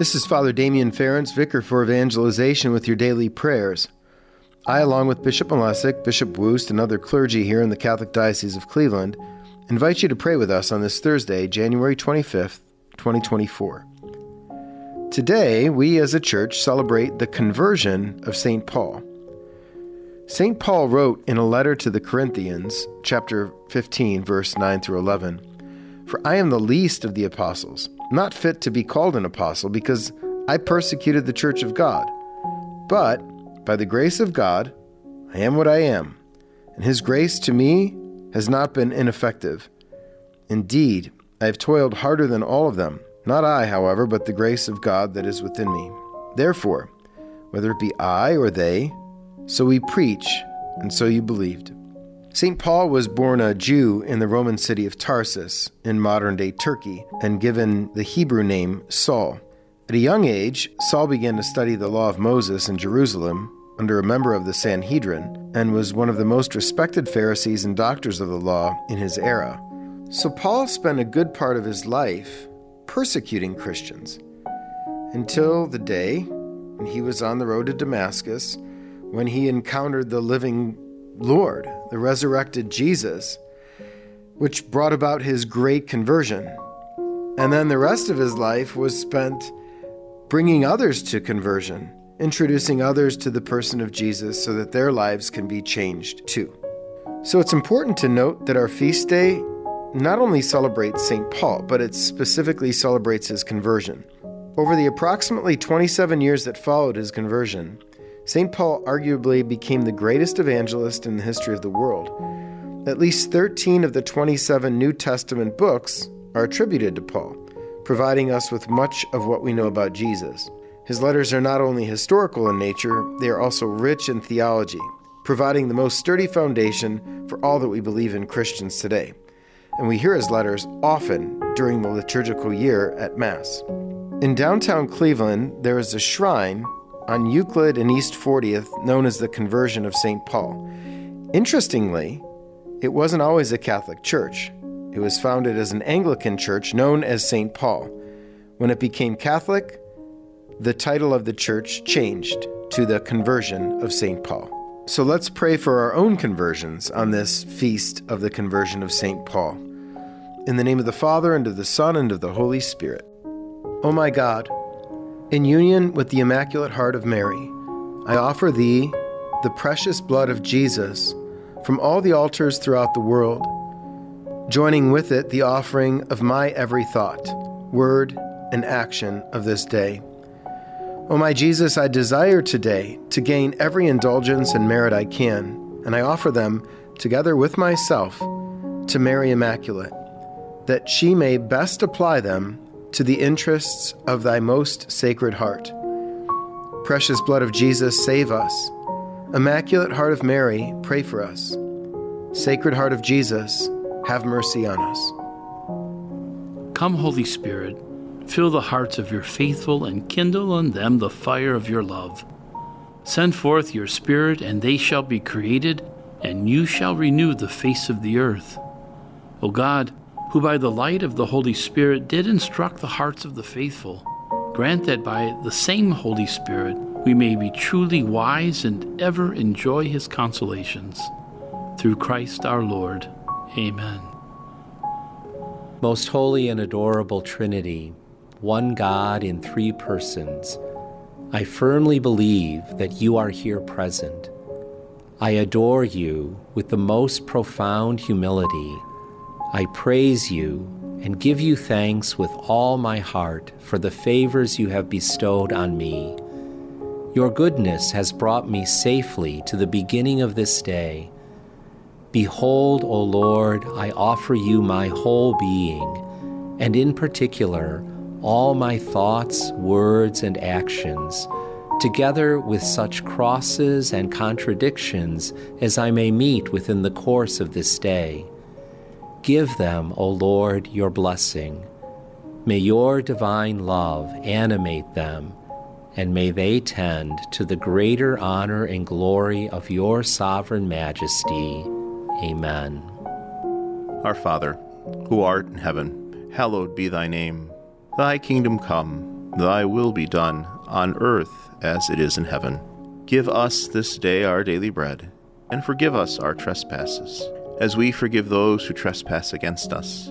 This is Father Damian Ference, Vicar for Evangelization, with your daily prayers. I, along with Bishop Malesic, Bishop Woost, and other clergy here in the Catholic Diocese of Cleveland, invite you to pray with us on this Thursday, January 25th, 2024. Today, we as a church celebrate the conversion of St. Paul. St. Paul wrote in a letter to the Corinthians, chapter 15, verse 9 through 11 For I am the least of the apostles not fit to be called an apostle because I persecuted the church of God. But by the grace of God, I am what I am, and his grace to me has not been ineffective. Indeed, I have toiled harder than all of them, not I, however, but the grace of God that is within me. Therefore, whether it be I or they, so we preach, and so you believed. St. Paul was born a Jew in the Roman city of Tarsus in modern day Turkey and given the Hebrew name Saul. At a young age, Saul began to study the law of Moses in Jerusalem under a member of the Sanhedrin and was one of the most respected Pharisees and doctors of the law in his era. So Paul spent a good part of his life persecuting Christians until the day when he was on the road to Damascus when he encountered the living Lord, the resurrected Jesus, which brought about his great conversion. And then the rest of his life was spent bringing others to conversion, introducing others to the person of Jesus so that their lives can be changed too. So it's important to note that our feast day not only celebrates St. Paul, but it specifically celebrates his conversion. Over the approximately 27 years that followed his conversion, St. Paul arguably became the greatest evangelist in the history of the world. At least 13 of the 27 New Testament books are attributed to Paul, providing us with much of what we know about Jesus. His letters are not only historical in nature, they are also rich in theology, providing the most sturdy foundation for all that we believe in Christians today. And we hear his letters often during the liturgical year at Mass. In downtown Cleveland, there is a shrine on Euclid and East 40th, known as the Conversion of St. Paul. Interestingly, it wasn't always a Catholic church. It was founded as an Anglican church known as St. Paul. When it became Catholic, the title of the church changed to the Conversion of St. Paul. So let's pray for our own conversions on this feast of the conversion of St. Paul. In the name of the Father, and of the Son, and of the Holy Spirit. O oh my God, in union with the Immaculate Heart of Mary, I offer thee the precious blood of Jesus from all the altars throughout the world, joining with it the offering of my every thought, word, and action of this day. O my Jesus, I desire today to gain every indulgence and merit I can, and I offer them, together with myself, to Mary Immaculate, that she may best apply them to the interests of thy most sacred heart. Precious blood of Jesus, save us. Immaculate Heart of Mary, pray for us. Sacred Heart of Jesus, have mercy on us. Come, Holy Spirit, fill the hearts of your faithful and kindle in them the fire of your love. Send forth your Spirit, and they shall be created, and you shall renew the face of the earth. O God, who by the light of the Holy Spirit did instruct the hearts of the faithful, grant that by the same Holy Spirit we may be truly wise and ever enjoy his consolations. Through Christ our Lord. Amen. Most holy and adorable Trinity, one God in three persons, I firmly believe that you are here present. I adore you with the most profound humility I praise you and give you thanks with all my heart for the favors you have bestowed on me. Your goodness has brought me safely to the beginning of this day. Behold, O Lord, I offer you my whole being, and in particular, all my thoughts, words, and actions, together with such crosses and contradictions as I may meet within the course of this day. Give them, O Lord, your blessing. May your divine love animate them, and may they tend to the greater honor and glory of your sovereign majesty. Amen. Our Father, who art in heaven, hallowed be thy name. Thy kingdom come, thy will be done, on earth as it is in heaven. Give us this day our daily bread, and forgive us our trespasses, as we forgive those who trespass against us.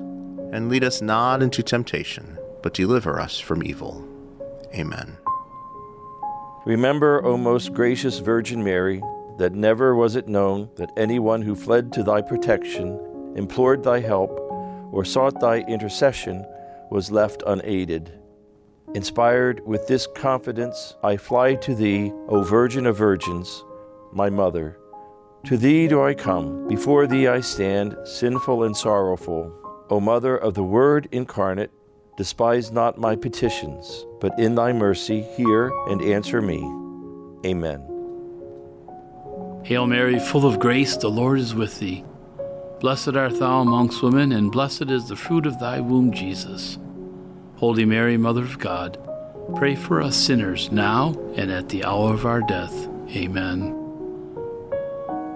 And lead us not into temptation, but deliver us from evil. Amen. Remember, O most gracious Virgin Mary, that never was it known that anyone who fled to thy protection, implored thy help, or sought thy intercession was left unaided. Inspired with this confidence, I fly to thee, O Virgin of Virgins, my Mother. To thee do I come, before thee I stand, sinful and sorrowful. O Mother of the Word incarnate, despise not my petitions, but in thy mercy hear and answer me. Amen. Hail Mary, full of grace, the Lord is with thee. Blessed art thou amongst women, and blessed is the fruit of thy womb, Jesus. Holy Mary, Mother of God, pray for us sinners now and at the hour of our death. Amen.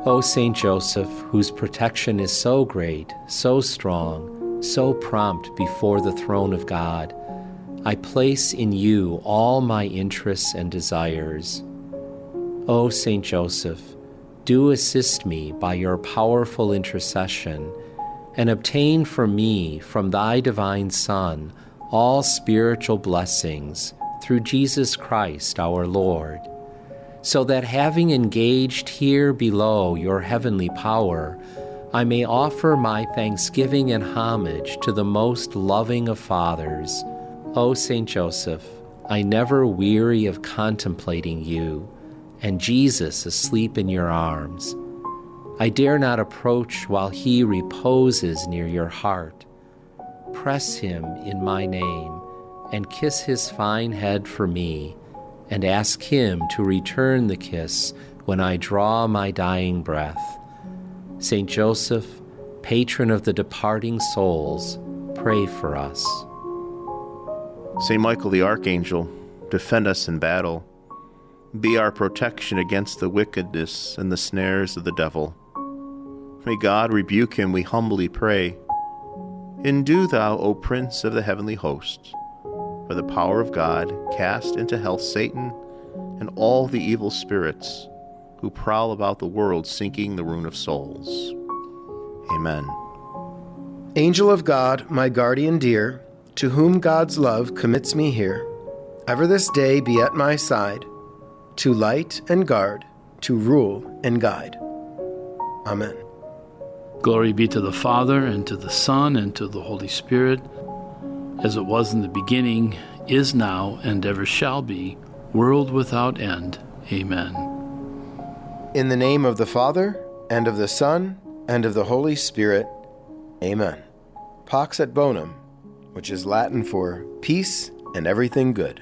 O Saint Joseph, whose protection is so great, so strong, so prompt before the throne of God, I place in you all my interests and desires. O Saint Joseph, do assist me by your powerful intercession, and obtain for me from thy divine Son all spiritual blessings through Jesus Christ our Lord, so that having engaged here below your heavenly power, I may offer my thanksgiving and homage to the most loving of fathers. O Saint Joseph, I never weary of contemplating you and Jesus asleep in your arms. I dare not approach while he reposes near your heart. Press him in my name and kiss his fine head for me, and ask him to return the kiss when I draw my dying breath. Saint Joseph, patron of the departing souls, pray for us. Saint Michael the Archangel, defend us in battle be our protection against the wickedness and the snares of the devil. May God rebuke him, we humbly pray. Do thou, O Prince of the heavenly hosts, by the power of God, cast into hell Satan and all the evil spirits who prowl about the world seeking the ruin of souls. Amen. Angel of God, my guardian dear, to whom God's love commits me here, ever this day be at my side to light and guard, to rule and guide. Amen. Glory be to the Father, and to the Son, and to the Holy Spirit, as it was in the beginning, is now, and ever shall be, world without end. Amen. In the name of the Father, and of the Son, and of the Holy Spirit. Amen. Pax et bonum, which is Latin for peace and everything good.